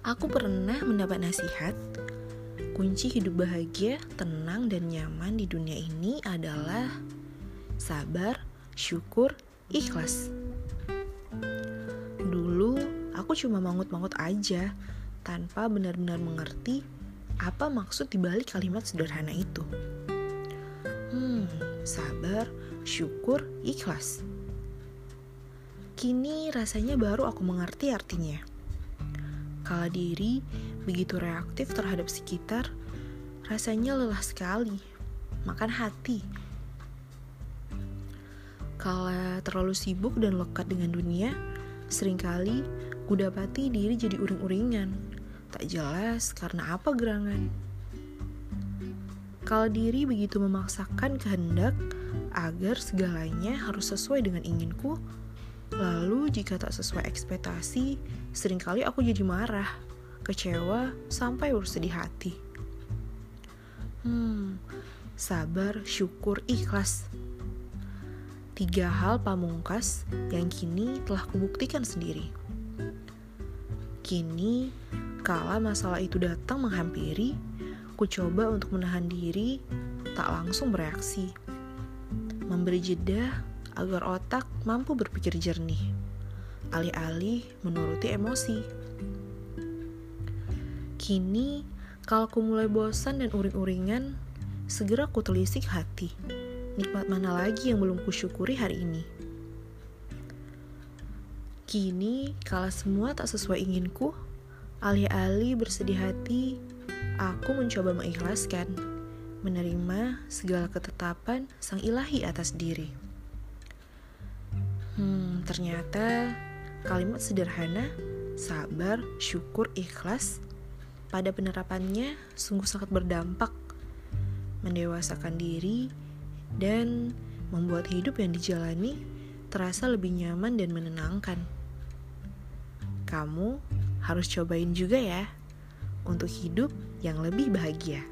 Aku pernah mendapat nasihat, kunci hidup bahagia, tenang, dan nyaman di dunia ini adalah sabar, syukur, ikhlas. Dulu aku cuma mangut-mangut aja tanpa benar-benar mengerti apa maksud dibalik kalimat sederhana itu. Hmm, sabar, syukur, ikhlas. Kini rasanya baru aku mengerti artinya kala diri begitu reaktif terhadap sekitar, rasanya lelah sekali, makan hati. Kala terlalu sibuk dan lekat dengan dunia, sering kali kudapati diri jadi uring-uringan, tak jelas karena apa gerangan. Kala diri begitu memaksakan kehendak agar segalanya harus sesuai dengan inginku, Lalu jika tak sesuai ekspektasi, sering kali aku jadi marah, kecewa, sampai bersedih hati. Hmm, sabar, syukur, ikhlas. Tiga hal pamungkas yang kini telah kubuktikan sendiri. Kini, kala masalah itu datang menghampiri, ku coba untuk menahan diri, tak langsung bereaksi. Memberi jeda agar otak mampu berpikir jernih, alih-alih menuruti emosi. Kini, kalau aku mulai bosan dan uring-uringan, segera ku telisik hati. Nikmat mana lagi yang belum kusyukuri hari ini? Kini, kala semua tak sesuai inginku, alih-alih bersedih hati, aku mencoba mengikhlaskan, menerima segala ketetapan sang ilahi atas diri. Hmm, ternyata kalimat sederhana, sabar, syukur, ikhlas pada penerapannya sungguh sangat berdampak, mendewasakan diri, dan membuat hidup yang dijalani terasa lebih nyaman dan menenangkan. Kamu harus cobain juga ya untuk hidup yang lebih bahagia.